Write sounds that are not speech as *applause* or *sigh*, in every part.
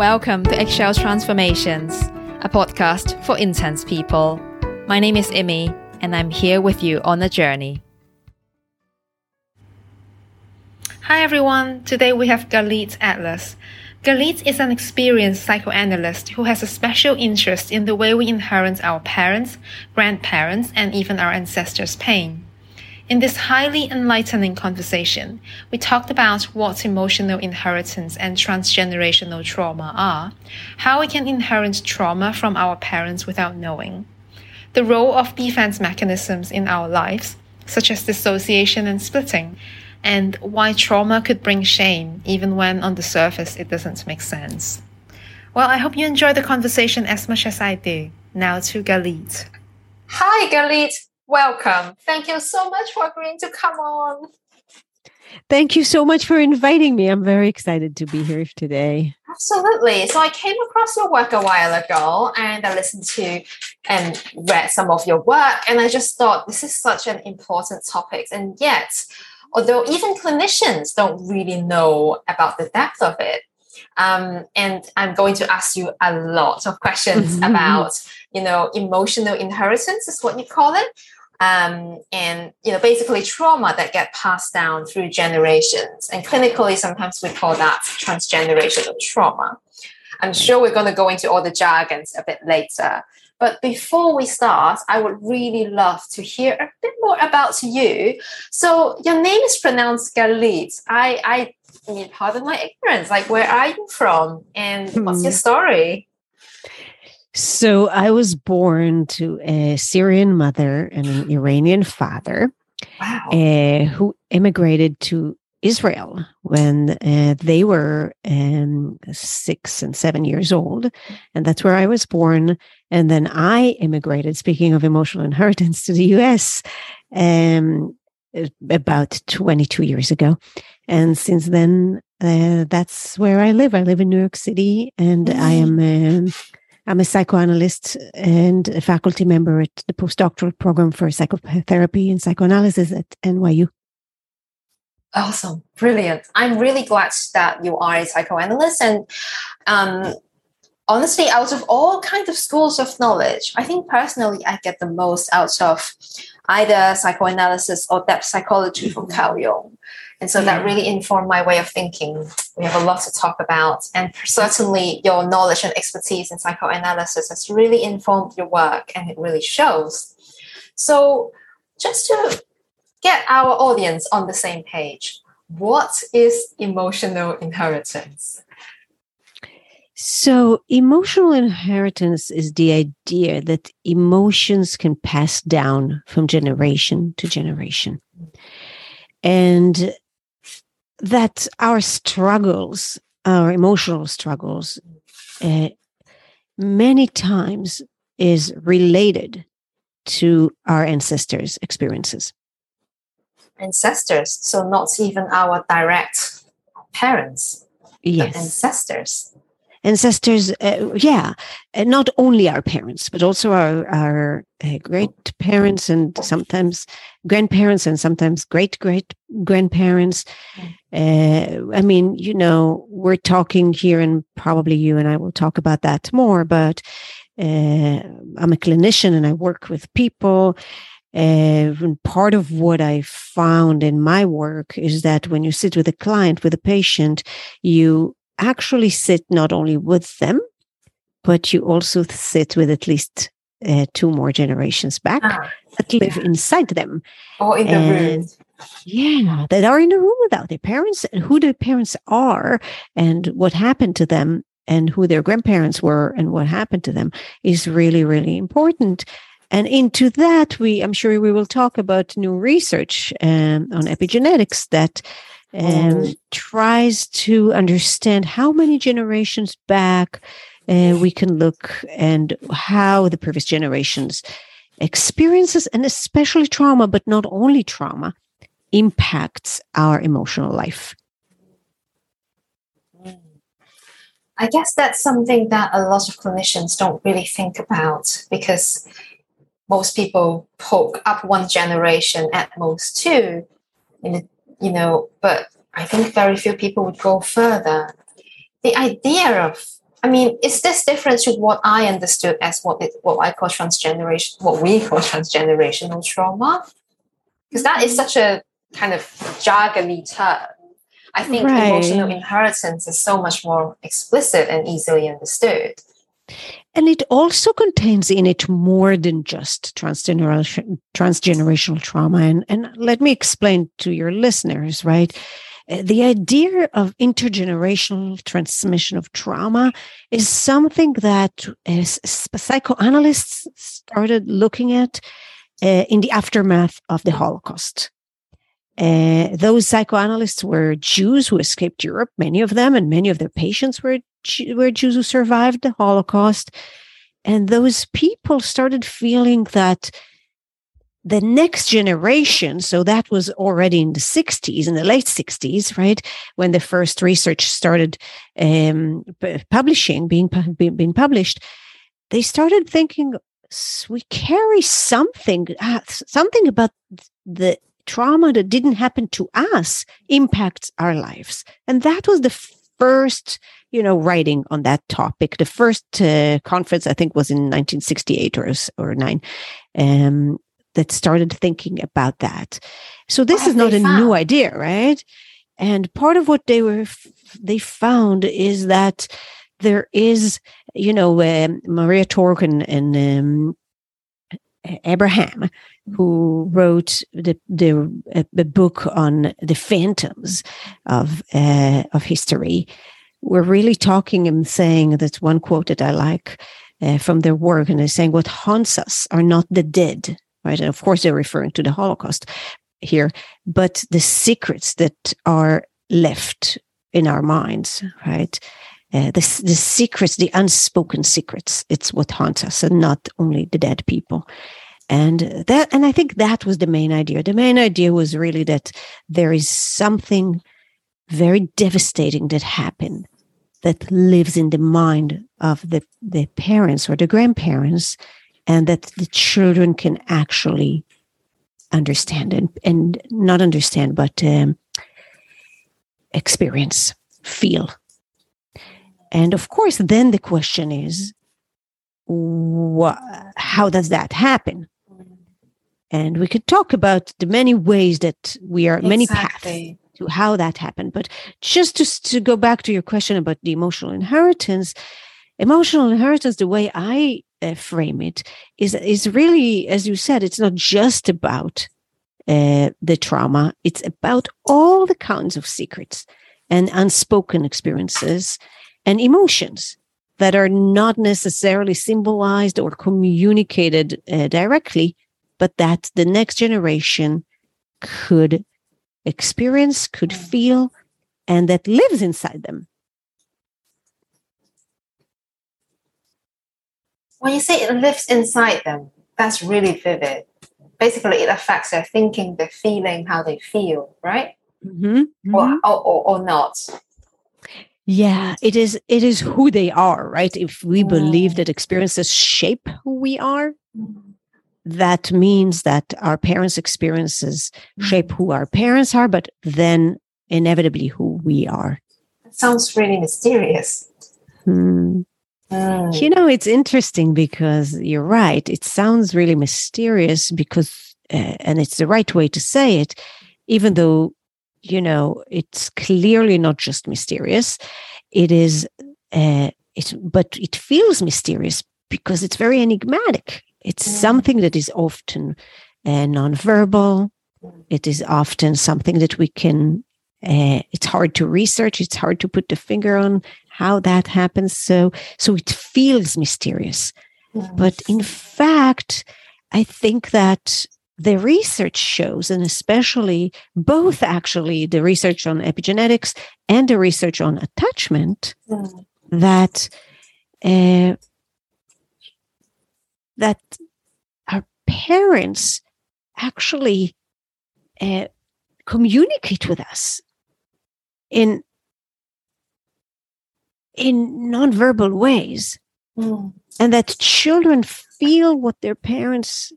Welcome to Eggshell Transformations, a podcast for intense people. My name is Imi, and I'm here with you on the journey. Hi everyone, today we have Galit Atlas. Galit is an experienced psychoanalyst who has a special interest in the way we inherit our parents, grandparents, and even our ancestors' pain. In this highly enlightening conversation, we talked about what emotional inheritance and transgenerational trauma are, how we can inherit trauma from our parents without knowing, the role of defense mechanisms in our lives, such as dissociation and splitting, and why trauma could bring shame even when on the surface it doesn't make sense. Well, I hope you enjoyed the conversation as much as I did. Now to Galit. Hi, Galit. Welcome. Thank you so much for agreeing to come on. Thank you so much for inviting me. I'm very excited to be here today. Absolutely. So I came across your work a while ago and I listened to and read some of your work and I just thought this is such an important topic and yet although even clinicians don't really know about the depth of it um, and I'm going to ask you a lot of questions mm-hmm. about, you know, emotional inheritance is what you call it um, and you know basically trauma that get passed down through generations and clinically sometimes we call that transgenerational trauma i'm sure we're going to go into all the jargons a bit later but before we start i would really love to hear a bit more about you so your name is pronounced galit i i mean, pardon my ignorance. Like, where are you from, and what's your hmm. story? So I was born to a Syrian mother and an Iranian father wow. uh, who immigrated to Israel when uh, they were um, six and seven years old. And that's where I was born. And then I immigrated, speaking of emotional *laughs* inheritance, to the US um, about 22 years ago. And since then, uh, that's where I live. I live in New York City and mm-hmm. I am. Um, I'm a psychoanalyst and a faculty member at the postdoctoral program for psychotherapy and psychoanalysis at NYU. Awesome. Brilliant. I'm really glad that you are a psychoanalyst. And um, honestly, out of all kinds of schools of knowledge, I think personally I get the most out of either psychoanalysis or depth psychology from Carl Jung. And so that mm. really informed my way of thinking. We have a lot to talk about. And certainly your knowledge and expertise in psychoanalysis has really informed your work and it really shows. So just to get our audience on the same page, what is emotional inheritance? So, emotional inheritance is the idea that emotions can pass down from generation to generation. And that our struggles, our emotional struggles, uh, many times is related to our ancestors' experiences. Ancestors, so not even our direct parents, yes. ancestors ancestors uh, yeah not only our parents but also our our uh, great parents and sometimes grandparents and sometimes great great grandparents uh, i mean you know we're talking here and probably you and i will talk about that more but uh, i'm a clinician and i work with people uh, and part of what I found in my work is that when you sit with a client, with a patient, you actually sit not only with them, but you also sit with at least uh, two more generations back ah, that live yeah. inside them. Or in and, the room. Yeah, that are in the room without their parents and who their parents are and what happened to them and who their grandparents were and what happened to them is really, really important. And into that, we I'm sure we will talk about new research um, on epigenetics that and um, tries to understand how many generations back uh, we can look and how the previous generations experiences and especially trauma but not only trauma impacts our emotional life. I guess that's something that a lot of clinicians don't really think about because most people poke up one generation at most two in the you know, but I think very few people would go further. The idea of I mean, is this different to what I understood as what it, what I call transgeneration, what we call *laughs* transgenerational trauma? Because that is such a kind of jargony term. I think right. emotional inheritance is so much more explicit and easily understood. And it also contains in it more than just transgeneration, transgenerational trauma. And, and let me explain to your listeners, right? Uh, the idea of intergenerational transmission of trauma is something that uh, psychoanalysts started looking at uh, in the aftermath of the Holocaust. Uh, those psychoanalysts were Jews who escaped Europe, many of them, and many of their patients were were Jews who survived the Holocaust. And those people started feeling that the next generation, so that was already in the 60s, in the late 60s, right, when the first research started um, publishing, being, being published, they started thinking, we carry something, uh, something about the trauma that didn't happen to us impacts our lives. And that was the first you know, writing on that topic. The first uh, conference, I think, was in 1968 or, or nine, um, that started thinking about that. So this is not a found? new idea, right? And part of what they were, they found is that there is, you know, um, Maria Torok and, and um, Abraham, who wrote the the, the book on the phantoms of uh, of history, we're really talking and saying that's one quote that I like uh, from their work, and they're saying what haunts us are not the dead, right? And of course, they're referring to the Holocaust here, but the secrets that are left in our minds, right? Uh, the, the secrets, the unspoken secrets, it's what haunts us, and not only the dead people. And that, and I think that was the main idea. The main idea was really that there is something very devastating that happened that lives in the mind of the, the parents or the grandparents and that the children can actually understand and, and not understand but um, experience feel and of course then the question is wh- how does that happen and we could talk about the many ways that we are exactly. many paths to how that happened. But just to, to go back to your question about the emotional inheritance, emotional inheritance, the way I uh, frame it is, is really, as you said, it's not just about uh, the trauma. It's about all the kinds of secrets and unspoken experiences and emotions that are not necessarily symbolized or communicated uh, directly, but that the next generation could experience, could feel, and that lives inside them. When you say it lives inside them, that's really vivid. Basically, it affects their thinking, their feeling, how they feel, right? Mm-hmm. Mm-hmm. Or, or, or, not. Yeah, it is. It is who they are, right? If we believe that experiences shape who we are, that means that our parents' experiences shape who our parents are, but then inevitably who we are. That sounds really mysterious. Hmm. Mm. You know, it's interesting because you're right. It sounds really mysterious because, uh, and it's the right way to say it, even though, you know, it's clearly not just mysterious. It is, uh, it, but it feels mysterious because it's very enigmatic. It's mm. something that is often uh, nonverbal. It is often something that we can, uh, it's hard to research. It's hard to put the finger on how that happens. So, so it feels mysterious. Mm. But in fact, I think that the research shows, and especially both actually the research on epigenetics and the research on attachment, mm. that uh, that our parents actually uh, communicate with us in in nonverbal ways mm. and that children feel what their parents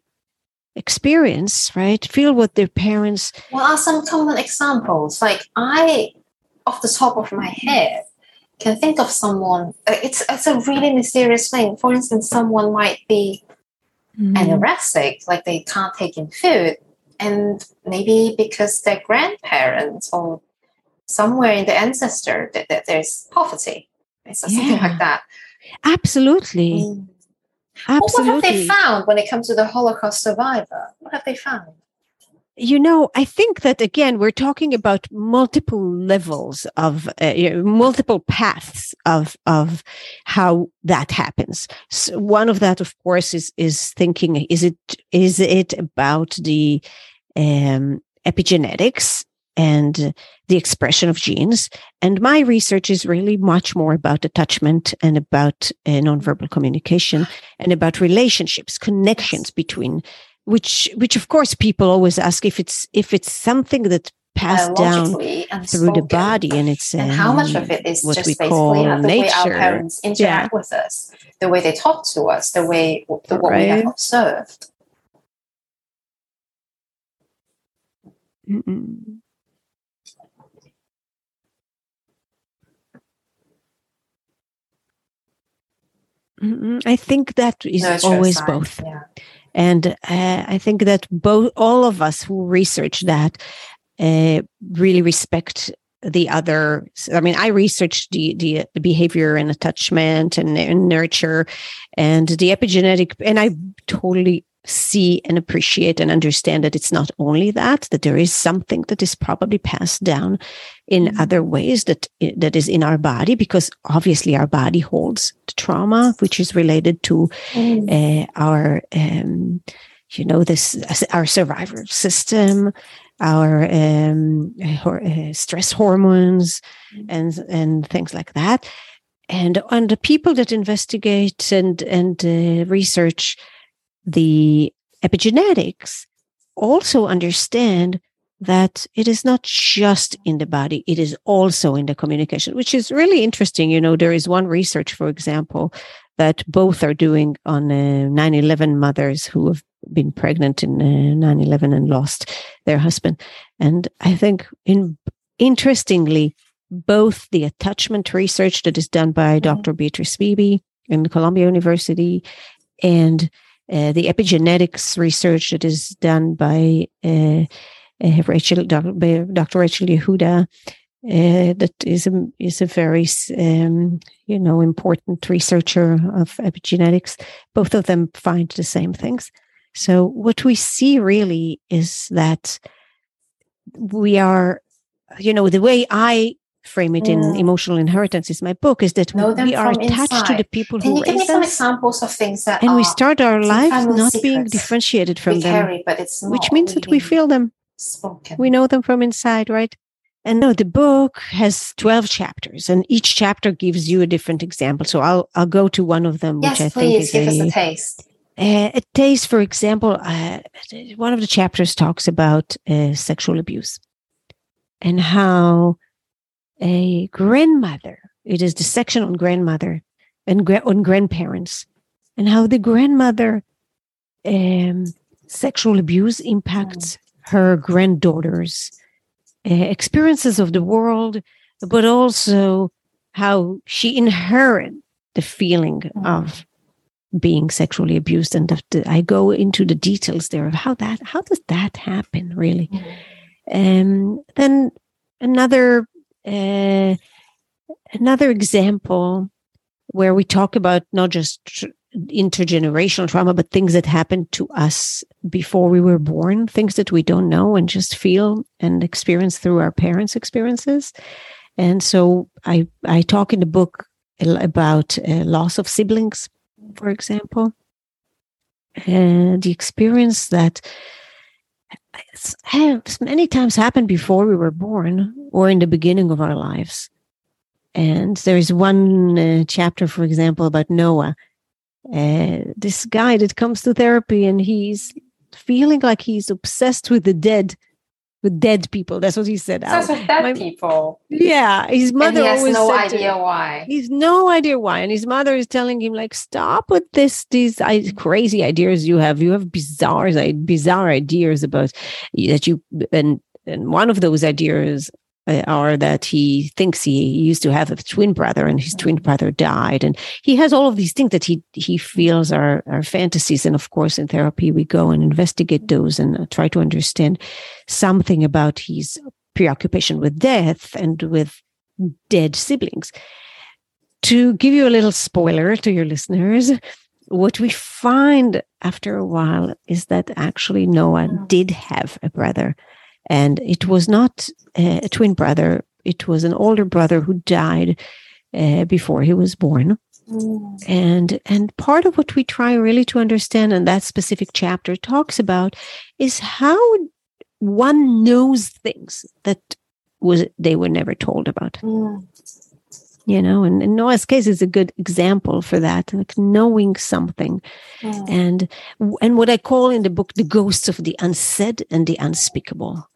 experience right feel what their parents what are some common examples like i off the top of my head can think of someone. uh, It's it's a really mysterious thing. For instance, someone might be Mhm. anorexic, like they can't take in food, and maybe because their grandparents or somewhere in the ancestor that, that there's poverty, so something Yeah. like that. Absolutely. Mm. Well, what have they found when it comes to the Holocaust survivor? What have they found? you know i think that again we're talking about multiple levels of uh, you know, multiple paths of of how that happens so one of that of course is is thinking is it is it about the um, epigenetics and the expression of genes and my research is really much more about attachment and about uh, nonverbal communication and about relationships connections between which which of course people always ask if it's if it's something that passed down through the body and it's and how much um, of it is just basically the way our nature. parents interact with us, the way they talk to us, the way the, what we have Right. observed. Mm-mm. Mm-mm. I think that is always both. Yeah. And uh, I think that both all of us who research that uh, really respect the other. I mean, I researched the the, the behavior and attachment and, and nurture, and the epigenetic, and I totally see and appreciate and understand that it's not only that that there is something that is probably passed down in Mhm. other ways that that is in our body because obviously our body holds the trauma which is related to Mm. uh, our um, you know this our survivor system our um, hor- uh, stress hormones Mm. and and things like that and and the people that investigate and and uh, research the epigenetics also understand that it is not just in the body it is also in the communication which is really interesting you know there is one research for example that both are doing on uh, 9-11 mothers who have been pregnant in uh, 9-11 and lost their husband and i think in interestingly both the attachment research that is done by Mhm. dr beatrice beebe in columbia university and uh, the epigenetics research that is done by uh, uh, Rachel, Dr. Rachel Yehuda, uh, that is a, is a very, um, you know, important researcher of epigenetics. Both of them find the same things. So what we see really is that we are, you know, the way I frame it in Mm. emotional inheritance is my book is that Know we are attached to the people Can who give me some examples of things that and we start our lives not being differentiated from them carry, which means that we feel them spoken. we know them from inside right and no the book has 12 chapters and each chapter gives you a different example so i'll i'll go to one of them which yes, i please think give us a a, taste. uh, a taste for example uh, one of the chapters talks about uh, sexual abuse and how a grandmother. It is the section on grandmother and gra- on grandparents and how the grandmother um, sexual abuse impacts her granddaughters uh, experiences of the world but also how she inherited the feeling Mm. of being sexually abused and the, the- i go into the details there of how that how does that happen really? Um, then another uh, another example where we talk about not just tr- intergenerational trauma, but things that happened to us before we were born, things that we don't know and just feel and experience through our parents' experiences. And so I I talk in the book about uh, loss of siblings, for example, and the experience that it's, many times happened before we were born or in the beginning of our lives. And there is one uh, chapter, for example, about Noah. Uh, this guy that comes to therapy and he's feeling like he's obsessed with the dead, with dead people. That's what he said. Sounds out. like dead my- people. Yeah, his And mother he has always no said to- idea why. He's no idea why, and his mother is telling him like, "Stop with this, these crazy ideas you have. You have bizarre, bizarre ideas about that you." And and one of those ideas Uh, or that he thinks he used to have a twin brother and his twin brother died. And he has all of these things that he he feels are are fantasies. And of course in therapy we go and investigate those and uh, try to understand something about his preoccupation with death and with dead siblings. To give you a little spoiler to your listeners what we find after a while is that actually Noah did have a brother and it was not a twin brother, it was an older brother who died uh, before he was born. Mm. And and part of what we try really to understand and that specific chapter talks about is how one knows things that was they were never told about. Mm. You know, and, and Noah's case is a good example for that, like knowing something, mm. and and what I call in the book the ghosts of the unsaid and the unspeakable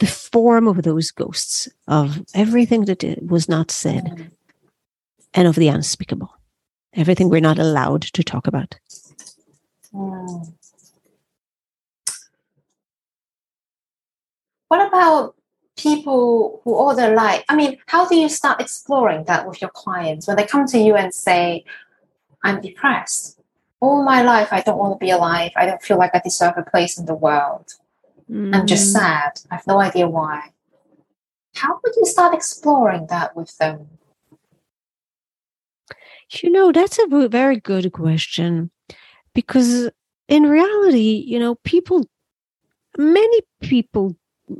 the form of those ghosts, of everything that was not said, and of the unspeakable, everything we're not allowed to talk about. Mm. What about people who all their life? I mean, how do you start exploring that with your clients when they come to you and say, I'm depressed? All my life, I don't want to be alive. I don't feel like I deserve a place in the world. Mm. I'm just mm. sad. I have no idea why. How would you start exploring that with them? You know, that's a very good question because in reality, you know, people, many people,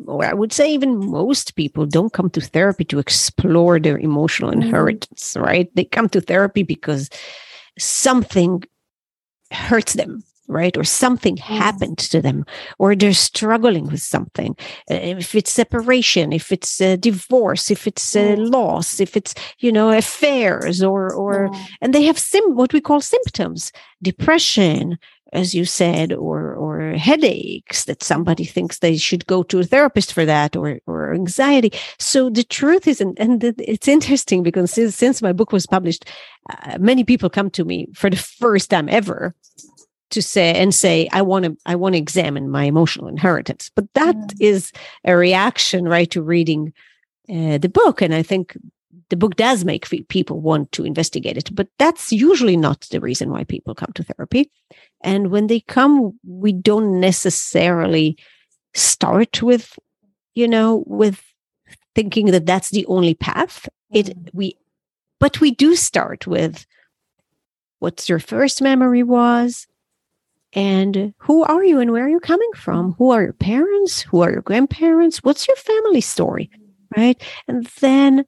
or I would say even most people, don't come to therapy to explore their emotional mm-hmm. inheritance, mm. right? They come to therapy because something hurts them right? Or something mm. happened to them, or they're struggling with something. Uh, if it's separation, if it's a divorce, if it's a loss, if it's you know affairs, or or mm. and they have sim what we call symptoms, depression, as you said, or or headaches that somebody thinks they should go to a therapist for that, or or anxiety. So the truth is, and, and it's interesting because since, since my book was published, uh, many people come to me for the first time ever to say and say i want to i want to examine my emotional inheritance. But that mm. is a reaction right to reading uh, the book. And i think the book does make people want to investigate it. But that's usually not the reason why people come to therapy. And when they come we don't necessarily start with you know with thinking that that's the only path. It mm. we but we do start with what's your first memory was and who are you and where are you coming from? Who are your parents? Who are your grandparents? What's your family story? Right. And then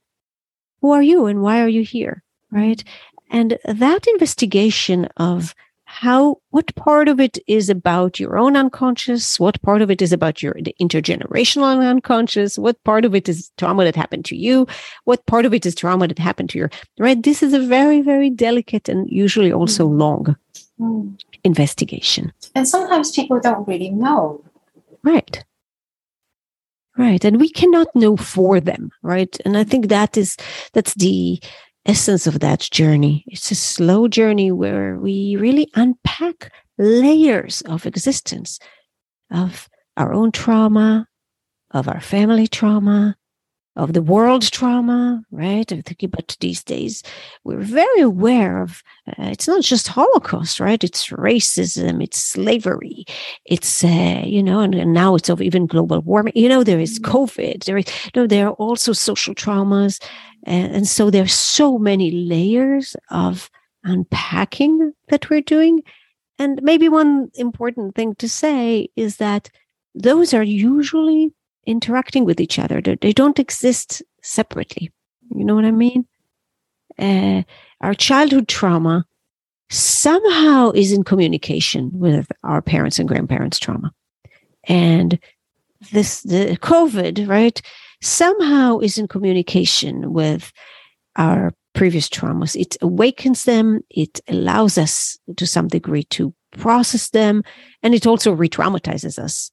who are you and why are you here? Right. And that investigation of how, what part of it is about your own unconscious? What part of it is about your intergenerational unconscious? What part of it is trauma that happened to you? What part of it is trauma that happened to your, right? This is a very, very delicate and usually also mm. long mm investigation. And sometimes people don't really know. Right. Right. And we cannot know for them. Right. And I think that is, that's the essence of that journey. It's a slow journey where we really unpack layers of existence of our own trauma, of our family trauma, of the world trauma, right? I'm thinking about these days. We're very aware of uh, it's not just Holocaust, right? It's racism, it's slavery, it's uh, you know, and, and, now it's of even global warming. You know, there is mm-hmm. COVID. There is you no, there are also social traumas, and, and so there's so many layers of unpacking that we're doing. And maybe one important thing to say is that those are usually interacting with each other. They, don't exist separately. You know what I mean? Uh, our childhood trauma somehow is in communication with our parents and grandparents' trauma. And this, the COVID, right, somehow is in communication with our previous traumas. It awakens them, it allows us to some degree to process them, and it also re traumatizes us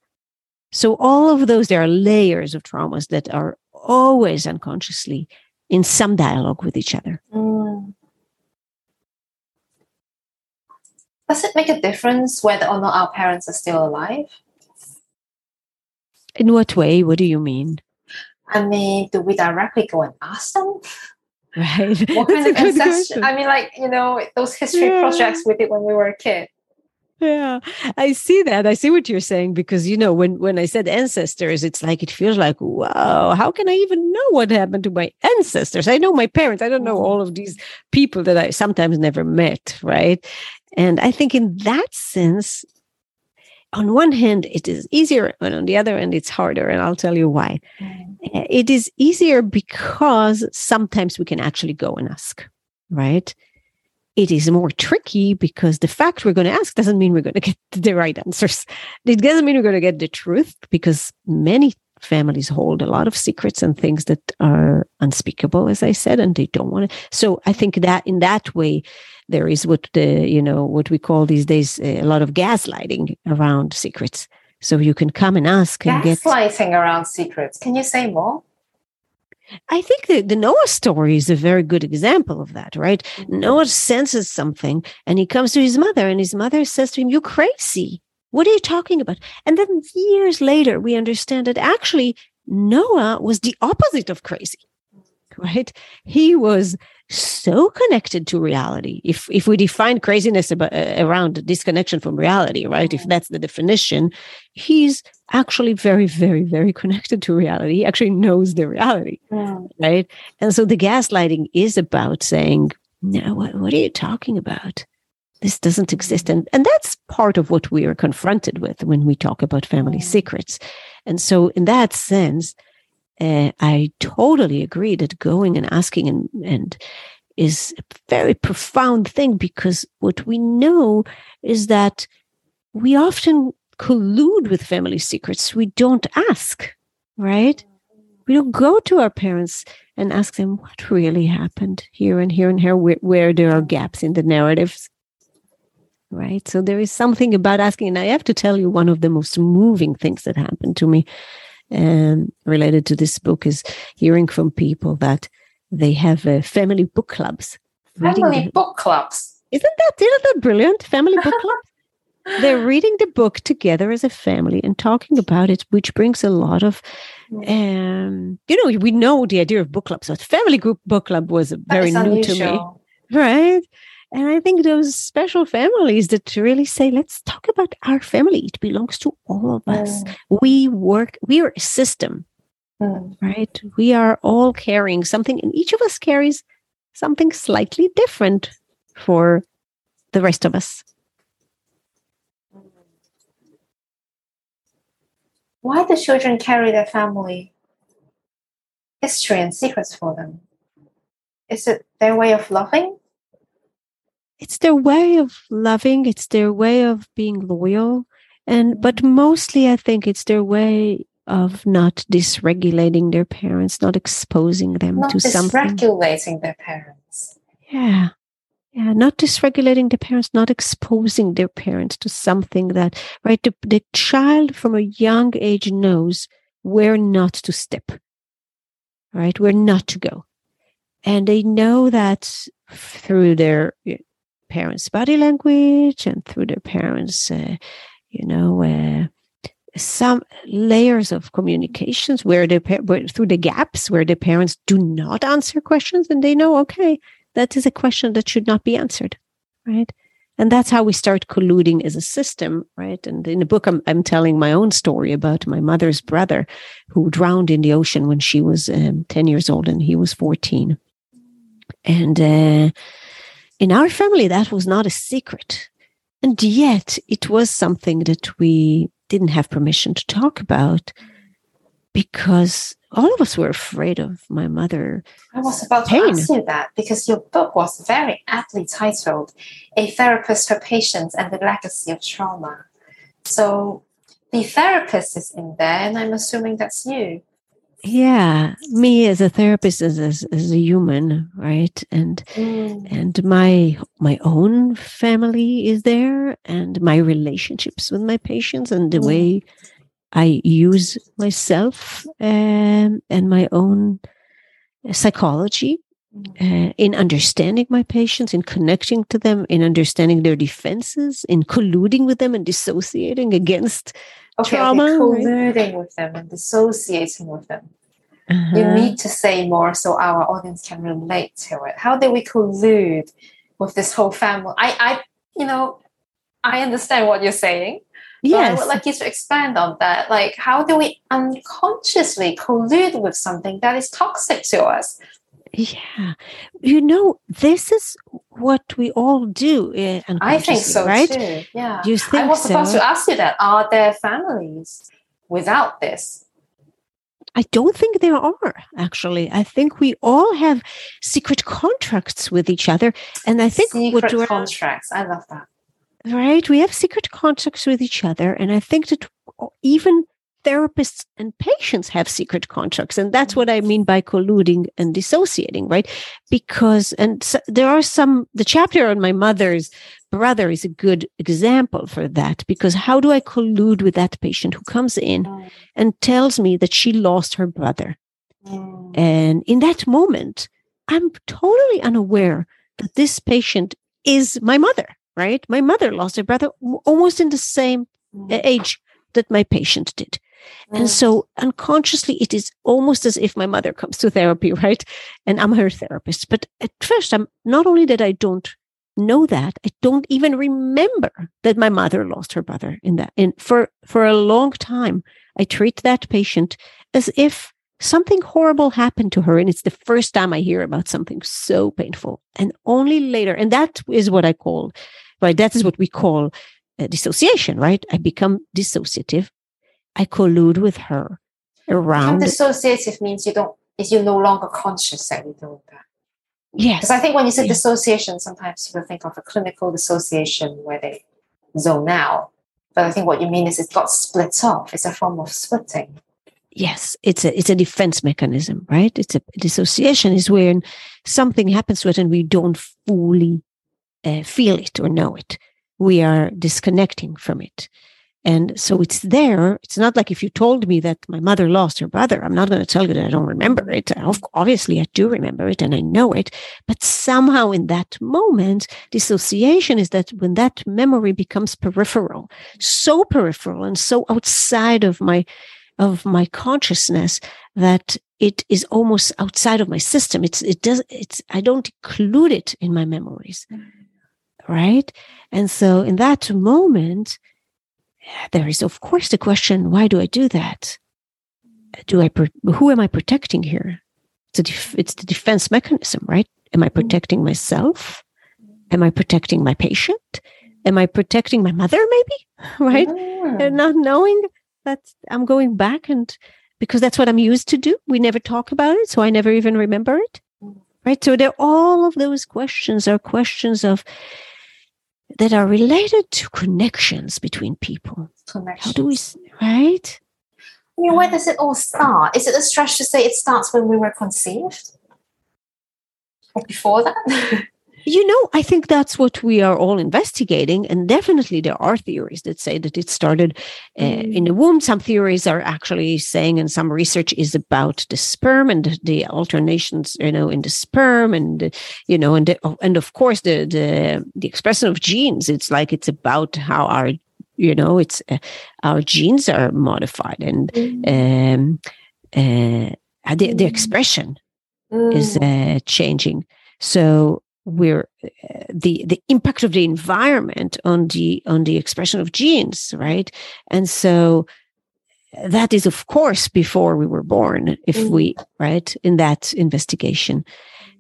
so, all of those, there are layers of traumas that are always unconsciously in some dialogue with each other. Mm. Does it make a difference whether or not our parents are still alive? In what way? What do you mean? I mean, do we directly go and ask them? Right. What *laughs* kind of ancestry? I mean, like, you know, those history yeah. projects we did when we were a kid. Yeah, I see that. I see what you're saying because you know when when I said ancestors, it's like it feels like wow, how can I even know what happened to my ancestors? I know my parents. I don't know all of these people that I sometimes never met, right? And I think in that sense, on one hand, it is easier, and on the other hand, it's harder. And I'll tell you why. Mm. It is easier because sometimes we can actually go and ask, right? It is more tricky because the fact we're going to ask doesn't mean we're going to get *laughs* the right answers. It doesn't mean we're going to get the truth because many families hold a lot of secrets and things that are unspeakable, as I said, and they don't want to. So I think that in that way, there is what the you know what we call these days eh, a lot of gaslighting around secrets. So you can come and ask and gaslighting get gaslighting around secrets. Can you say more? I think the, the Noah story is a very good example of that, right? Mm-hmm. Noah senses something and he comes to his mother, and his mother says to him, You're crazy. What are you talking about? And then years later, we understand that actually Noah was the opposite of crazy, *laughs* right? He was so connected to reality. If if we define craziness about, uh, around disconnection from reality, right? If that's the definition, he's actually very, very, very connected to reality. He actually knows the reality, yeah. right? And so the gaslighting is about saying, "No, what, what are you talking about? This doesn't exist." And and that's part of what we are confronted with when we talk about family secrets. And so, in that sense, uh, I totally agree that going and asking and, and is a very profound thing because what we know is that we often collude with family secrets. We don't ask, right? We don't go to our parents and ask them what really happened here and here and here, where, where there are gaps in the narratives. Right. So there is something about asking. And I have to tell you, one of the most moving things that happened to me um, related to this book is hearing from people that they have uh, family book clubs. Family book clubs. Isn't that isn't that brilliant? Family book *laughs* clubs. They're reading the book together as a family and talking about it, which brings a lot of, um, you know, we know the idea of book clubs, but family group book club was very new unusual. to me, right? And I think those special families that really say, let's talk about our family. It belongs to all of us. Mm. We work, we are a system, mm. right? We are all carrying something, and each of us carries something slightly different for the rest of us. Why do children carry their family history and secrets for them? Is it their way of loving? It's their way of loving it's their way of being loyal and but mostly i think it's their way of not dysregulating their parents not exposing them not to something. dysregulating their parents. Yeah. Yeah not dysregulating the parents not exposing their parents to something that right the, the child from a young age knows where not to step. Right where not to go. And they know that through their parents' body language and through their parents, uh, you know, uh, some layers of communications where the where, through the gaps where the parents do not answer questions and they know, okay, that is a question that should not be answered, right? And that's how we start colluding as a system, right? And in the book, I'm, I'm telling my own story about my mother's brother who drowned in the ocean when she was um, 10 years old and he was 14. And uh, in our family, that was not a secret. And yet it was something that we didn't have permission to talk about because all of us were afraid of my mother. I was about pain. to ask you that because your book was very aptly titled A Therapist Her Patients and the Legacy of Trauma. So the therapist is in there, and I'm assuming that's you yeah me as a therapist as, as, as a human right and mm. and my my own family is there and my relationships with my patients and the mm. way i use myself um, and my own psychology uh, in understanding my patients in connecting to them in understanding their defenses in colluding with them and dissociating against okay, trauma. Okay, colluding right? with them and dissociating with them. Uh-huh. You need to say more so our audience can relate to it. How do we collude with this whole family? I, I, you know, I understand what you're saying. Yes. I would like you to expand on that. Like, how do we unconsciously collude with something that is toxic to us? Yeah. You know, this is what we all do. Uh, I think so right? too. Yeah. You think I was so? supposed to ask you that. Are there families without this? I don't think there are actually. I think we all have secret contracts with each other, and I think secret what contracts. I love that. Right, we have secret contracts with each other, and I think that even therapists and patients have secret contracts and that's what i mean by colluding and dissociating right because and so there are some the chapter on my mother's brother is a good example for that because how do i collude with that patient who comes in mm. and tells me that she lost her brother mm. and in that moment i'm totally unaware that this patient is my mother right my mother lost her brother almost in the same mm. age that my patient did and so unconsciously, it is almost as if my mother comes to therapy, *laughs* right? And I'm her therapist. But at first, I'm not only that I don't know that, I don't even remember that my mother lost her brother in that. And for, for a long time, I treat that patient as if something horrible happened to her. And it's the first time I hear about something so painful. And only later, and that is what I call, right? That is what we call uh, dissociation, right? I become dissociative I collude with her around. dissociative means you don't is you're no longer conscious that you're doing that. Yes. Because I think when you say dissociation, sometimes people think of a clinical dissociation where they zone out. But I think what you mean is it got split off. It's a form of splitting. Yes, it's a it's a defense mechanism, right? It's a dissociation is when something happens to it and we don't fully uh, feel it or know it. We are disconnecting from it. And so it's there. It's not like if you told me that my mother lost her brother, I'm not going to tell you that I don't remember it. Obviously, I do remember it and I know it. But somehow in that moment, dissociation is that when that memory becomes peripheral, so peripheral and so outside of my, of my consciousness that it is almost outside of my system. It's, it does, it's, I don't include it in my memories. Mm. Right. And so in that moment, there is, of course, the question why do I do that? Do I, who am I protecting here? It's, it's the defense mechanism, right? Am I protecting myself? Am I protecting my patient? Am I protecting my mother, maybe? *laughs* Right? Mm. And not knowing that I'm going back and because that's what I'm used to do. We never talk about it, so I never even remember it. Right. So there all of those questions are questions of that are related to connections between people. How do we, right? I mean, where does it all start? Is it a stretch to say it starts when we were conceived? Or before that? *laughs* You know, I think that's what we are all investigating. And definitely there are theories that say that it started uh, mm. in the womb. Some theories are actually saying, and some research is about the sperm and the alternations, you know, in the sperm and, you know, and, the, and of course the, the, the expression of genes. It's like it's about how our, you know, it's uh, our genes are modified and, mm. um, uh, the, the mm. expression mm. is uh, changing. So we're uh, the the impact of the environment on the on the expression of genes right? And so that is of course before we were born if mm-hmm. we right in that investigation.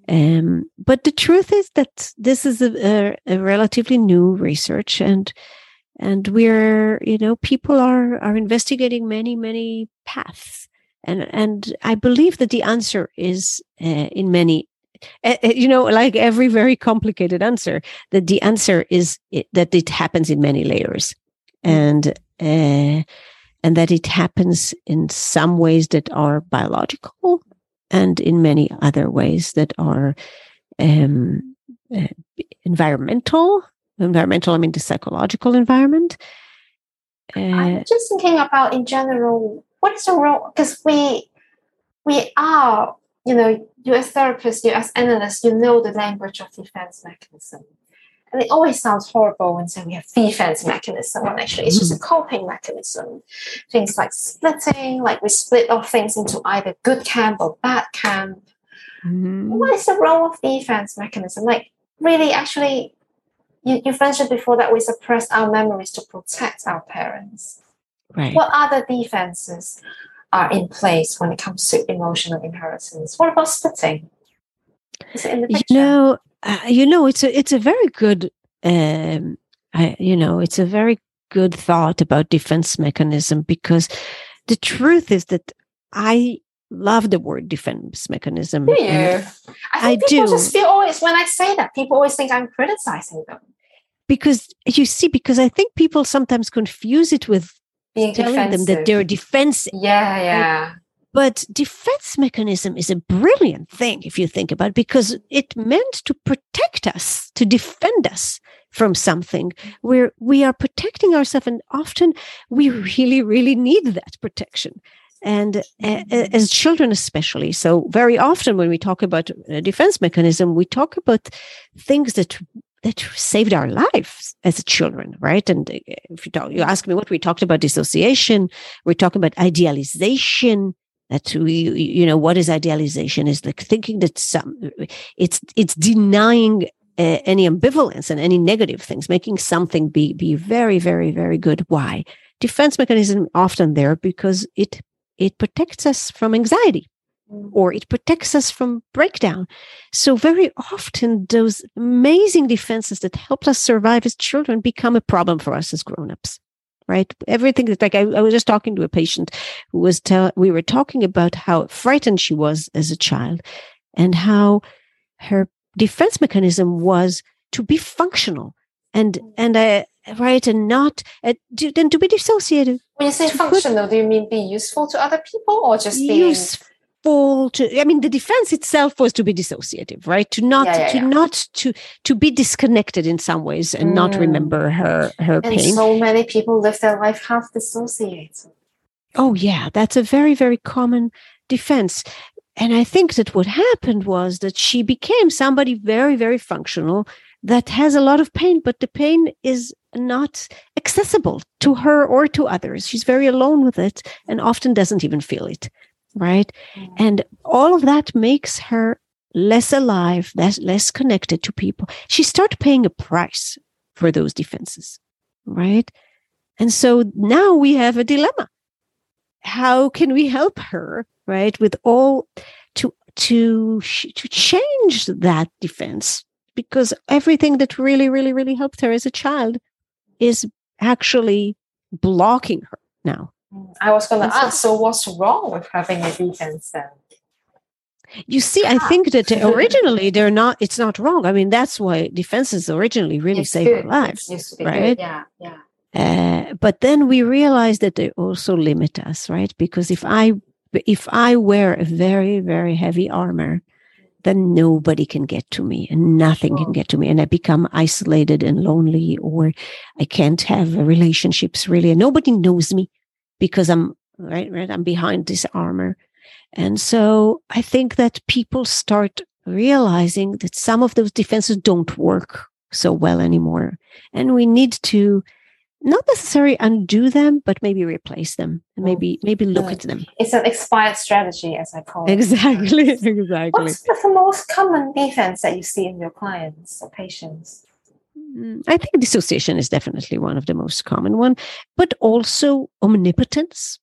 Um, but the truth is that this is a, a, a, relatively new research and and we're you know people are are investigating many many paths. And and i believe that the answer is uh, in many you know, like every very complicated answer, that the answer is it, that it happens in many layers, mm. and uh, and that it happens in some ways that are biological, and in many other ways that are um, uh, environmental. Environmental, I mean the psychological environment. I'm just thinking about in general, what is the role? Because we we are you know, you as therapists, you as analysts, you know the language of defense mechanism. And it always sounds horrible when say we have defense mechanism, when actually it's just a coping mechanism. Things like splitting, like we split off things into either good camp or bad camp. Mhm. What is the role of defense mechanism? Like really actually you, you've mentioned before that we suppress our memories to protect our parents. Right. What other defenses are in place when it comes to emotional inheritance? What about splitting? Is it in the you know uh, you know it's a it's a very good um I, you know it's a very good thought about defense mechanism because the truth is that i love the word defense mechanism Do you? I I people do. just feel always when I say that, people always think I'm criticizing them. because you see because i think people sometimes confuse it with Being telling them that they're defensive Yeah, yeah. But defense mechanism is a brilliant thing if you think about it, because it meant to protect us, to defend us from something where we are protecting ourselves, and often we really, really need that protection. And uh, uh, as children, especially. So, very often when we talk about a defense mechanism, we talk about things that that saved our lives as children, right? And uh, if you talk, you ask me what we talked about dissociation, we're talking about idealization that we you know what is idealization? Is like thinking that some it's it's denying uh, any ambivalence and any negative things making something be be very very very good. Why? Defense mechanism often there because it it protects us from anxiety or it protects us from breakdown. So very often those amazing defenses that helped us survive as children become a problem for us as grown-ups right? Everything that like I, I was just talking to a patient who was tell we were talking about how frightened she was as a child and how her defense mechanism was to be functional and and uh, right and not uh, to, and to be dissociated When you say To put- functional, do you mean be useful to other people or just being useful to i mean the defense itself was to be dissociative right to not Yeah, yeah, to yeah. not to to be disconnected in some ways and not Mm. remember her her and pain so many people live their life half dissociated. Oh, yeah, that's a very, very common defense. And I think that what happened was that she became somebody very, very functional that has a lot of pain, but the pain is not accessible to her or to others. She's very alone with it and often doesn't even feel it. Right. Mm. And all of that makes her less alive, less, less connected to people. She starts paying a price for those defenses. Right. And so now we have a dilemma how can we help her right with all to to to change that defense because everything that really really really helped her as a child is actually blocking her now I was going to ask, so what's wrong with having a defense then? you see i Ah. think that originally they're not it's not wrong i mean that's why defenses originally really It's saved our lives It used right? good. Yeah, yeah. Uh, but then we realize that they also limit us, right? Because if I if I wear a very very heavy armor, then nobody can get to me, and nothing can get to me, and I become isolated and lonely, or I can't have relationships really, and nobody knows me because I'm right, right. I'm behind this armor, and so I think that people start realizing that some of those defenses don't work so well anymore, and we need to not necessarily undo them, but maybe replace them and Mm. maybe maybe look Mm. at them. It's an expired strategy, as I call it. Exactly, *laughs* exactly. What's the most common defense that you see in your clients or patients? Mm, I think dissociation is definitely one of the most common one, but also omnipotence.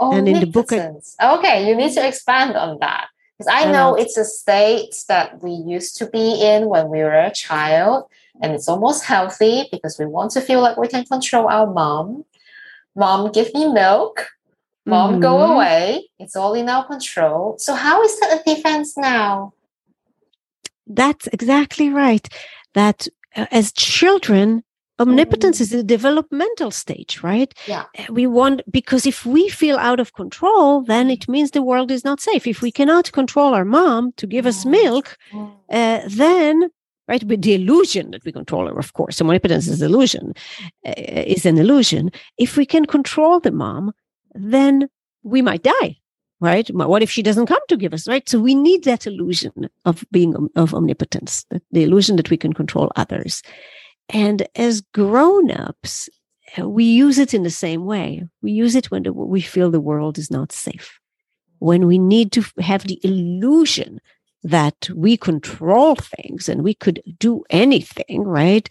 And in the book I- Omnipotence. Okay, you need to expand on that. Because I know know. it's a state that we used to be in when we were a child, and it's almost healthy because we want to feel like we can control our mom. Mom, give me milk. Mom, go Mhm. away. It's all in our control. So, how is that a defense now? That's exactly right. That uh, as children, omnipotence Mm. is a developmental stage, right? Yeah. Uh, We want, because if we feel out of control, then it means the world is not safe. If we cannot control our mom to give us Mm. milk, uh, then right with the illusion that we control her of course omnipotence is illusion uh, is an illusion if we can control the mom then we might die right? What if she doesn't come to give us, right? So we need that illusion of being of omnipotence, the illusion that we can control others. And as grown-ups, we use it in the same way. We use it when we feel the world is not safe. When we need to have the illusion that we control things and we could do anything, right?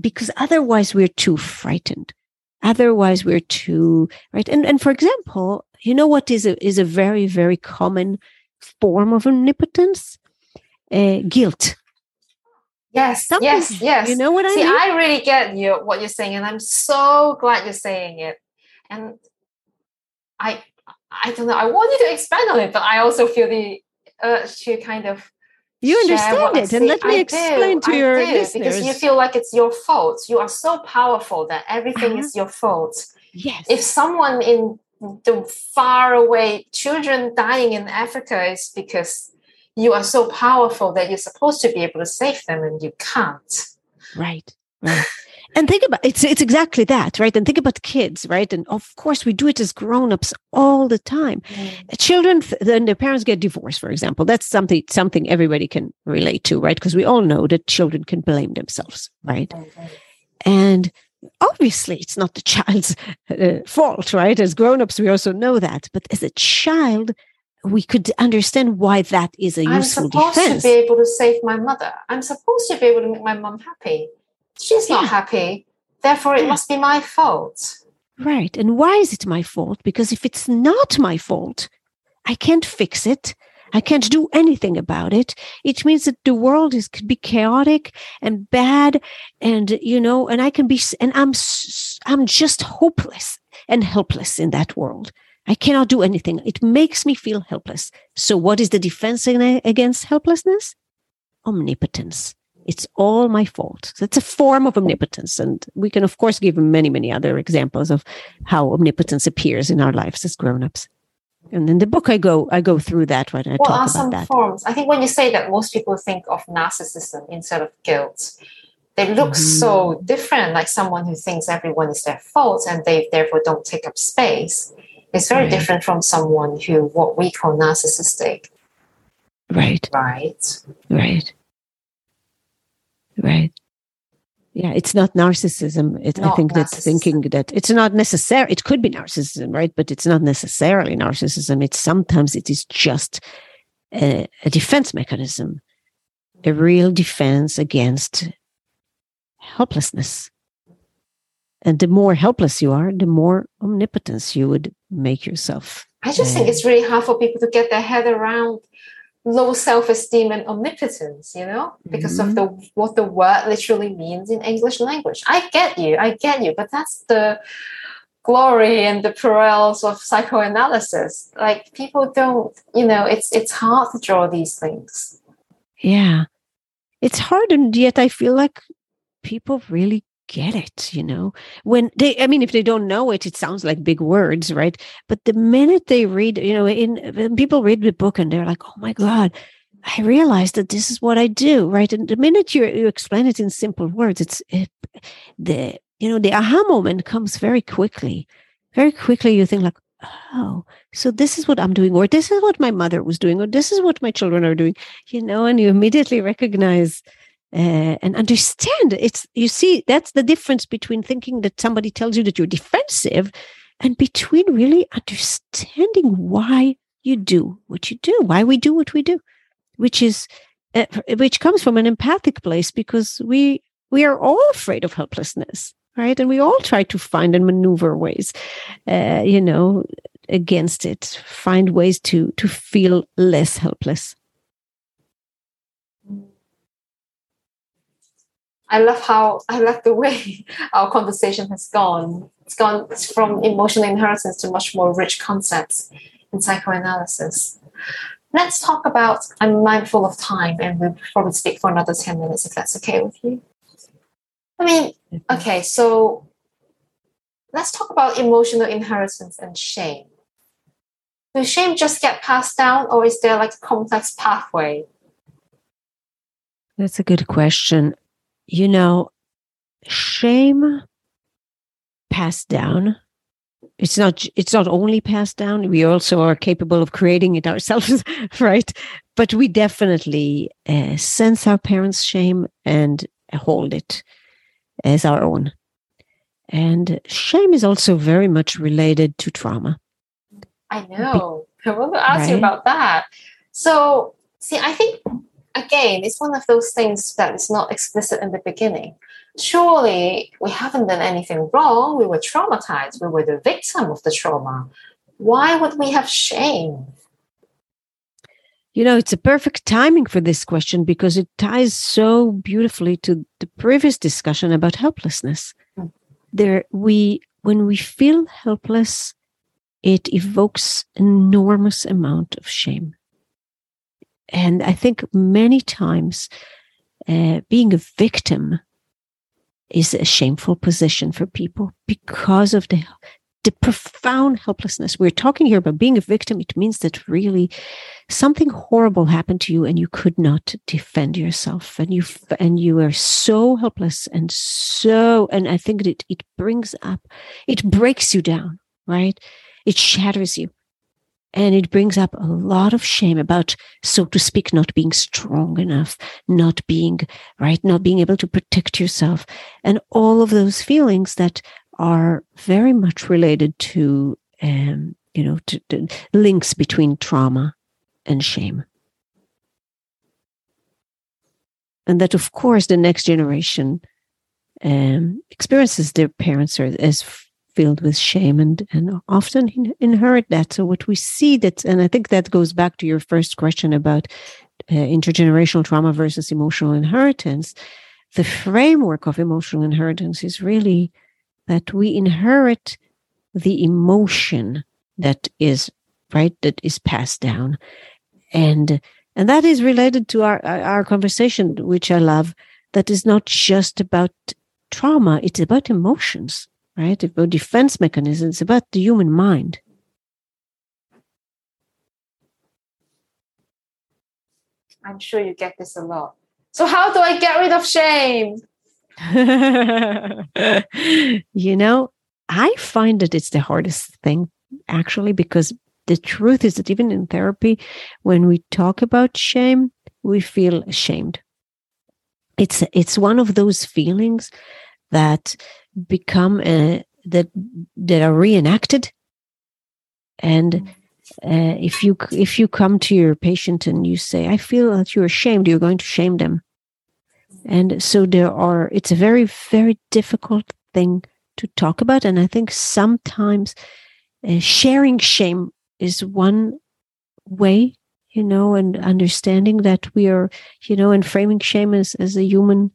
Because otherwise we're too frightened. Otherwise we're too, right? And, and for example, you know what is a, is a very, very common form of omnipotence? Uh, guilt. Yes, Something, yes, yes. You know what I See, mean? I really get you what you're saying, and I'm so glad you're saying it. And I I don't know, I want you to expand on it, but I also feel the urge to kind of you understand it and let me I explain do, to I your do, listeners because you feel like it's your fault you are so powerful that everything uh-huh. is your fault yes if someone in the far away children dying in africa is because you are so powerful that you're supposed to be able to save them and you can't. Right right. And think about it's it's exactly that right? And think about kids right? And of course we do it as grown-ups all the time. Mm. children then their parents get divorced for example. That's something something everybody can relate to right? Because we all know that children can blame themselves right? And obviously it's not the child's *laughs* uh, fault right as grown-ups we also know that but as a child we could understand why that is a useful I'm supposed defense. to be able to save my mother. I'm supposed to be able to make my mom happy. She's not happy. Therefore, it yeah. must be my fault. Right. And why is it my fault? Because if it's not my fault, I can't fix it. I can't do anything about it. It means that the world is could be chaotic and bad, and you know, and I can be, and I'm, I'm just hopeless and helpless in that world. I cannot do anything. It makes me feel helpless. So, what is the defense against helplessness? Omnipotence. It's all my fault. So it's a form of omnipotence. And we can, of course, give many, many other examples of how omnipotence appears in our lives as grown-ups. And in the book, I go I go through that when I what talk are about some that. forms? I think when you say that, most people think of narcissism instead of guilt. They look mm-hmm. so different, like someone who thinks everyone is their fault and they therefore don't take up space. It's very right. different from someone who what we call narcissistic. Right. Right. Right. Right. Yeah, it's not narcissism. It, not I think that thinking that it's not necessary. It could be narcissism, right? But it's not necessarily narcissism. It's sometimes it is just a, a defense mechanism, a real defense against helplessness. And the more helpless you are, the more omnipotence you would make yourself. I just uh, think it's really hard for people to get their head around low self-esteem and omnipotence you know because mm-hmm. of the what the word literally means in english language. I get you i get you but that's the glory and the perils of psychoanalysis. Like people don't you know it's it's hard to draw these things. Yeah. It's hard and yet i feel like people really get it you know? When they i mean if they don't know it it sounds like big words right? But the minute they read you know in people read the book and they're like oh my god i realized that this is what i do right? And the minute you, you explain it in simple words it's it, the you know the aha moment comes very quickly. Very quickly you think like oh so this is what i'm doing or this is what my mother was doing or this is what my children are doing you know? And you immediately recognize uh, and understand it's you see that's the difference between thinking that somebody tells you that you're defensive and between really understanding why you do what you do why we do what we do which is uh, which comes from an empathic place because we we are all afraid of helplessness right? And we all try to find and maneuver ways uh, you know against it find ways to to feel less helpless I love how I love the way *laughs* our conversation has gone. It's gone from emotional inheritance to much more rich concepts in psychoanalysis. Let's talk about. I'm mindful of time, and we'll probably speak for another ten minutes if that's okay with you. I mean, mm-hmm. okay, so let's talk about emotional inheritance and shame. Does shame just get passed down, or is there like a complex pathway? That's a good question you know, shame passed down. It's not it's not only passed down. We also are capable of creating it *laughs* ourselves right? But we definitely uh, sense our parents shame and hold it as our own. And shame is also very much related to trauma. I know. I want to ask right? you about that. So see i think again it's one of those things that is not explicit in the beginning surely we haven't done anything wrong. We were traumatized. We were the victim of the trauma. Why would we have shame? You know, it's a perfect timing for this question because it ties so beautifully to the previous discussion about helplessness. Mm. There, we when we feel helpless, it evokes enormous amount of shame. And I think many times uh, being a victim is a shameful position for people because of the the profound helplessness. We're talking here about being a victim. It means that really something horrible happened to you and you could not defend yourself and you and you are so helpless and so and I think that it, it brings up it breaks you down, right? It shatters you. And it brings up a lot of shame about, so to speak, not being strong enough, not being, right, not being able to protect yourself, and all of those feelings that are very much related to, um, you know, to, to links between trauma and shame. And that, of course, the next generation um, experiences their parents as filled with shame and and often inherit that. So what we see that and i think that goes back to your first question about uh, intergenerational trauma versus emotional inheritance. The framework of emotional inheritance is really that we inherit the emotion that is right that is passed down. And and that is related to our our conversation which i love that is not just about trauma it's about emotions right? About defense mechanisms, about the human mind. I'm sure you get this a lot. So, how do I get rid of shame? *laughs* you know, I find that it's the hardest thing actually, because the truth is that even in therapy, when we talk about shame, we feel ashamed. It's it's one of those feelings that become uh, that that are reenacted. And uh, if you if you come to your patient and you say i feel that you're ashamed you're going to shame them. And so there are it's a very very difficult thing to talk about. And i think sometimes uh, sharing shame is one way you know and understanding that we are you know and framing shame as, as a human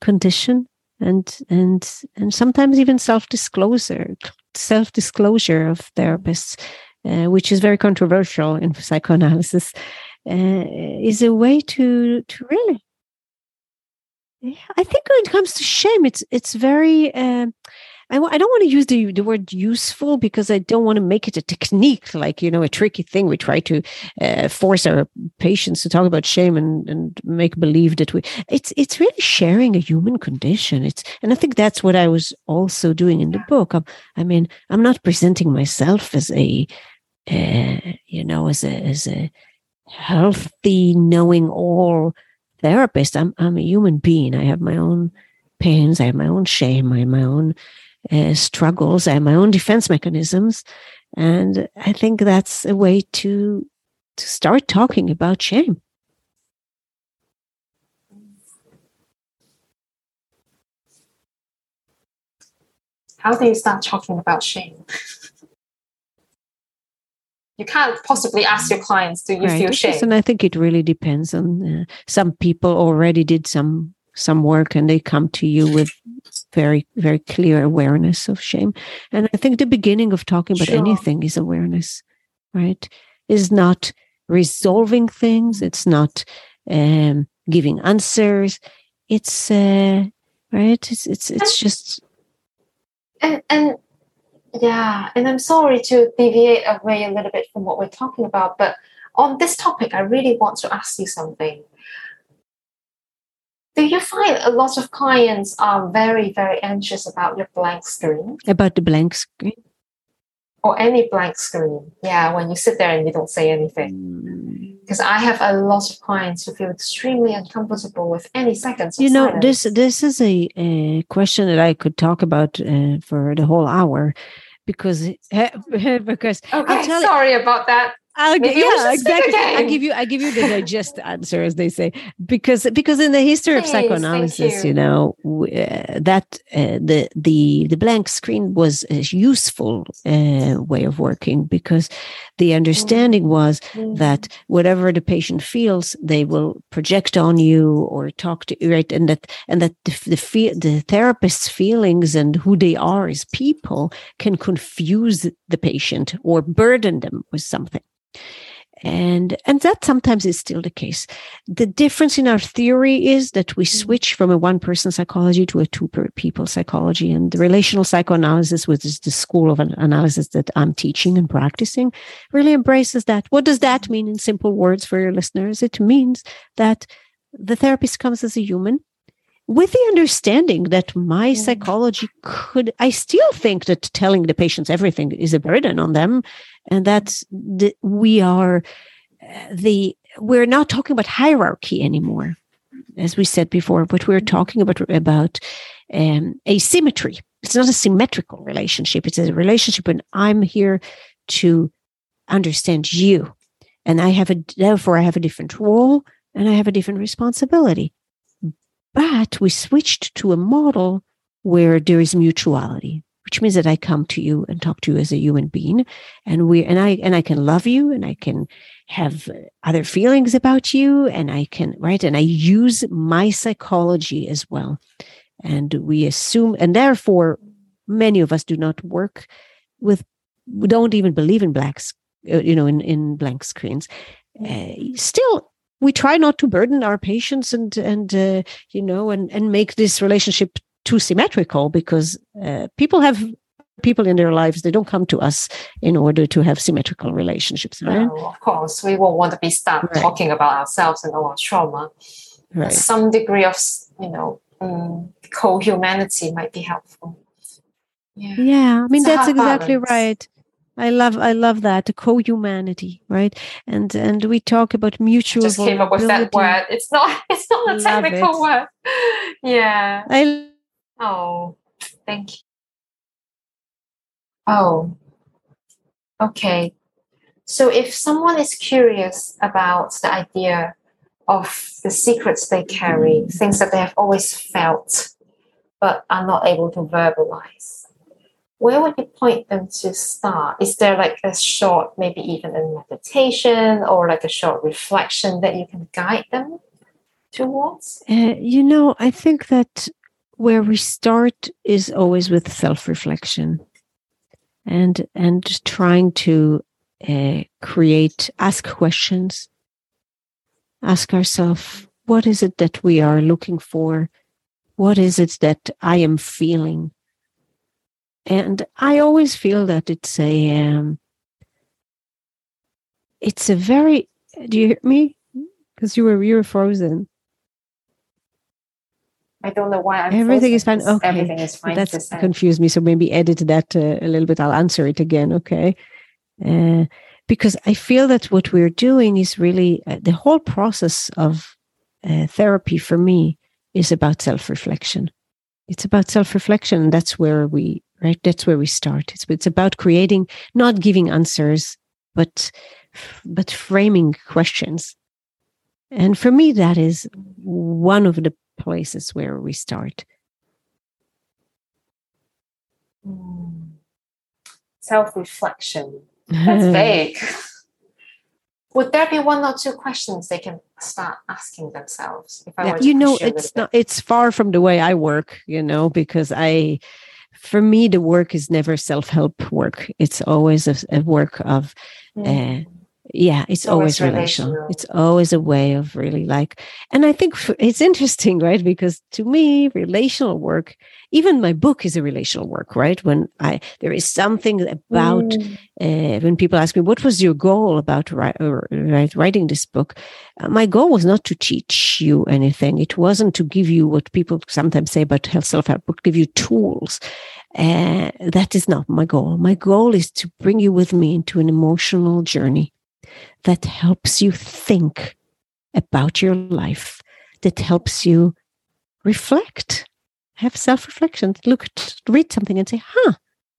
condition and and and sometimes even self-disclosure self-disclosure of therapists uh, which is very controversial in psychoanalysis uh, is a way to to really i think when it comes to shame it's it's very uh, I w- I don't want to use the, the word useful because I don't want to make it a technique, like, you know, a tricky thing. We try to uh, force our patients to talk about shame and, and make believe that we, it's, it's really sharing a human condition. It's, and I think that's what I was also doing in the book. I'm, I mean, I'm not presenting myself as a, uh, you know, as a, as a healthy, knowing all therapist. I'm, I'm a human being. I have my own pains. I have my own shame. I have my own uh, struggles. I have my own defense mechanisms. And I think that's a way to, to start talking about shame. How do you start talking about shame? you can't possibly ask your clients, do you right. feel shame? And I think it really depends on uh, some people already did some some work and they come to you with very very clear awareness of shame. And i think the beginning of talking about sure. anything is awareness right? Is not resolving things. It's not um, giving answers. It's uh, right? It's it's it's just and and yeah and i'm sorry to deviate away a little bit from what we're talking about but on this topic i really want to ask you something do you find a lot of clients are very very anxious about your blank screen about the blank screen or any blank screen. Yeah, when you sit there and you don't say anything. Because I have a lot of clients who feel extremely uncomfortable with any seconds. You know, silence. this this is a, a question that I could talk about uh, for the whole hour, because *laughs* because okay, sorry about that. I'll give, yeah, exactly. *laughs* I give you, I give you the digest answer, as they say, because because in the history Please, of psychoanalysis, you. you. know, uh, that uh, the the the blank screen was a useful uh, way of working because the understanding mm-hmm. was mm-hmm. that whatever the patient feels, they will project on you or talk to you, right, and that and that the the, the therapist's feelings and who they are as people can confuse the patient or burden them with something and and that sometimes is still the case. The difference in our theory is that we mm-hmm. switch from a one person psychology to a two people psychology. And the relational psychoanalysis which is the school of analysis that i'm teaching and practicing really embraces that. What does that mean in simple words for your listeners? It means that the therapist comes as a human with the understanding that my psychology could i still think that telling the patients everything is a burden on them and that's the, we are uh, the we're not talking about hierarchy anymore as we said before but we're talking about about um, asymmetry. It's not a symmetrical relationship. It's a relationship when i'm here to understand you. And i have a therefore i have a different role and i have a different responsibility. But we switched to a model where there is mutuality, which means that I come to you and talk to you as a human being, and we and I and I can love you, and I can have other feelings about you, and I can right, and I use my psychology as well, and we assume, and therefore, many of us do not work with, we don't even believe in blacks, uh, you know, in in blank screens. Uh, still we try not to burden our patients and and uh, you know and and make this relationship too symmetrical because uh, people have people in their lives they don't come to us in order to have symmetrical relationships right no, of course we won't want to be stuck right. talking about ourselves and our trauma right. some degree of you know um, co-humanity might be helpful yeah, yeah i mean that's exactly balance. right I love I love that co-humanity, right? And and we talk about mutual. Just came up with that word. It's not *laughs* it's not a technical it. word. *laughs* Yeah. I. Oh, thank you. Oh. Okay. So if someone is curious about the idea of the secrets they carry, things that they have always felt but are not able to verbalize where would you point them to start? Is there like a short, maybe even a meditation or like a short reflection that you can guide them towards? Uh, you know, I think that where we start is always with self-reflection and and trying to uh, create ask questions ask ourselves what is it that we are looking for what is it that i am feeling and I always feel that it's a um, it's a very. Do you hear me? Because you were you were frozen. I don't know why I'm everything is fine. Okay, everything is fine. That's confused me. So maybe edit that uh, a little bit. I'll answer it again. Okay. Uh, because I feel that what we're doing is really uh, the whole process of uh, therapy for me is about self reflection. It's about self reflection. That's where we right? That's where we start. It's, it's about creating, not giving answers, but but framing questions. And for me, that is one of the places where we start. Hmm. Self reflection. That's *laughs* vague. Would there be one or two questions they can start asking themselves? If I yeah, you know, it's not. It's far from the way I work. You know, because I for me, the work is never self help work. It's always a, a work of, mm. uh, yeah, it's, always, relational. relational. It's always a way of really like, and I think it's interesting, *laughs* right? Because to me, relational work even my book is a relational work right when i there is something about mm. uh, when people ask me what was your goal about write, right, writing this book uh, my goal was not to teach you anything it wasn't to give you what people sometimes say about self-help book give you tools Uh, that is not my goal. My goal is to bring you with me into an emotional journey that helps you think about your life, that helps you reflect, have self reflection, look, read something and say, huh,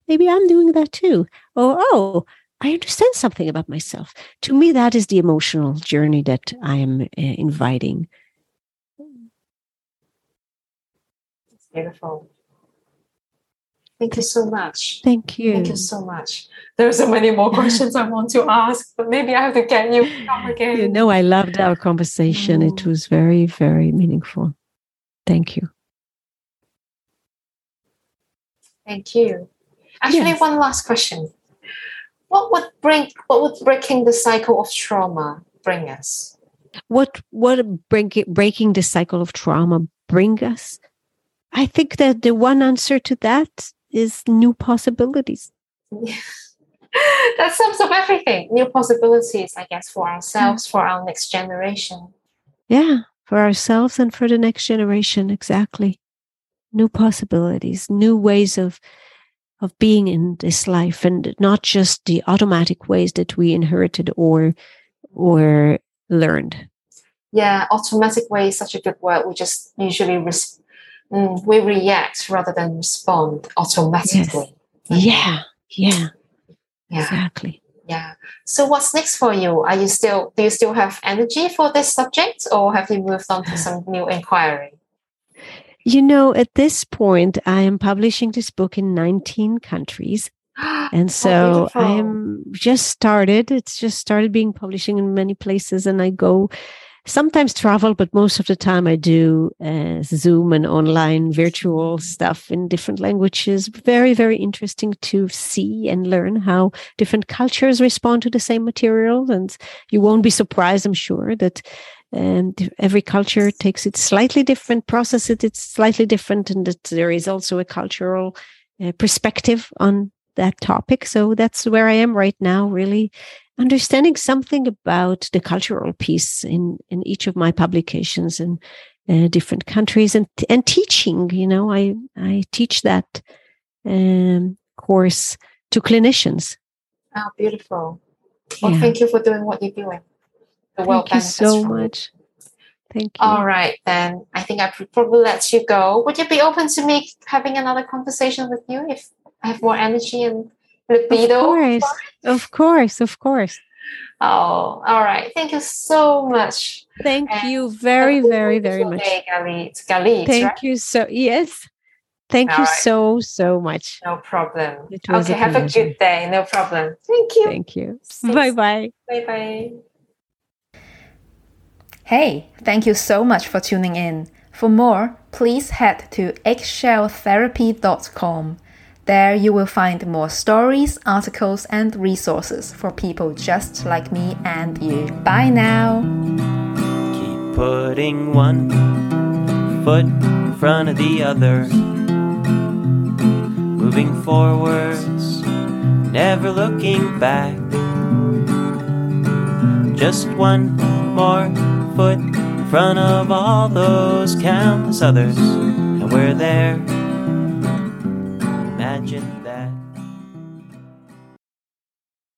maybe I'm doing that too. Or, oh, I understand something about myself. To me, that is the emotional journey that I am uh, inviting. It's beautiful. Thank you so much. Thank you. Thank you so much. There are so many more questions I want to ask, but maybe I have to get you come again. You know, I loved our conversation. Mm. It was very, very meaningful. Thank you. Thank you. Actually, yes. one last question. What would bring what would breaking the cycle of trauma bring us? What what break, breaking the cycle of trauma bring us? I think that the one answer to that is new possibilities. *laughs* that sums up everything. New possibilities, I guess, for ourselves, for our next generation. Yeah, for ourselves and for the next generation, exactly. New possibilities, new ways of of being in this life and not just the automatic ways that we inherited or or learned. Yeah, automatic way is such a good word. We just usually res- mm, we react rather than respond automatically. Yes. Yeah, yeah, yeah, exactly. Yeah. So what's next for you? Are you still do you still have energy for this subject, or have you moved on to some new inquiry? You know, at this point, I am publishing this book in 19 countries. *gasps* And so oh, I am just started. It's just started being publishing in many places, and I go sometimes travel, but most of the time I do uh, Zoom and online virtual stuff in different languages. Very, very interesting to see and learn how different cultures respond to the same material. And you won't be surprised, I'm sure, that and every culture takes it slightly different, processes it, slightly different, and that there is also a cultural uh, perspective on that topic. So that's where I am right now, really understanding something about the cultural piece in in each of my publications in uh, different countries and and teaching you know i i teach that um, course to clinicians. Oh beautiful. Well yeah. thank you for doing what you're doing. The thank you so much. Thank you. All right then. I think i probably let you go. Would you be open to me having another conversation with you if have more energy and libido. Of course, of course, of course. Oh, all right. Thank you so much. Thank and you very, very, very much. Galit. Galit, Thank right? you so yes. Thank all you right. so, so much. No problem. Okay, a have a good day. No problem. Thank you. Thank you. Bye bye. Bye bye. Hey, thank you so much for tuning in. For more, please head to eggshelltherapy.com. There you will find more stories, articles, and resources for people just like me and you. Bye now! Keep putting one foot in front of the other, moving forwards, never looking back. Just one more foot in front of all those countless others, and we're there imagine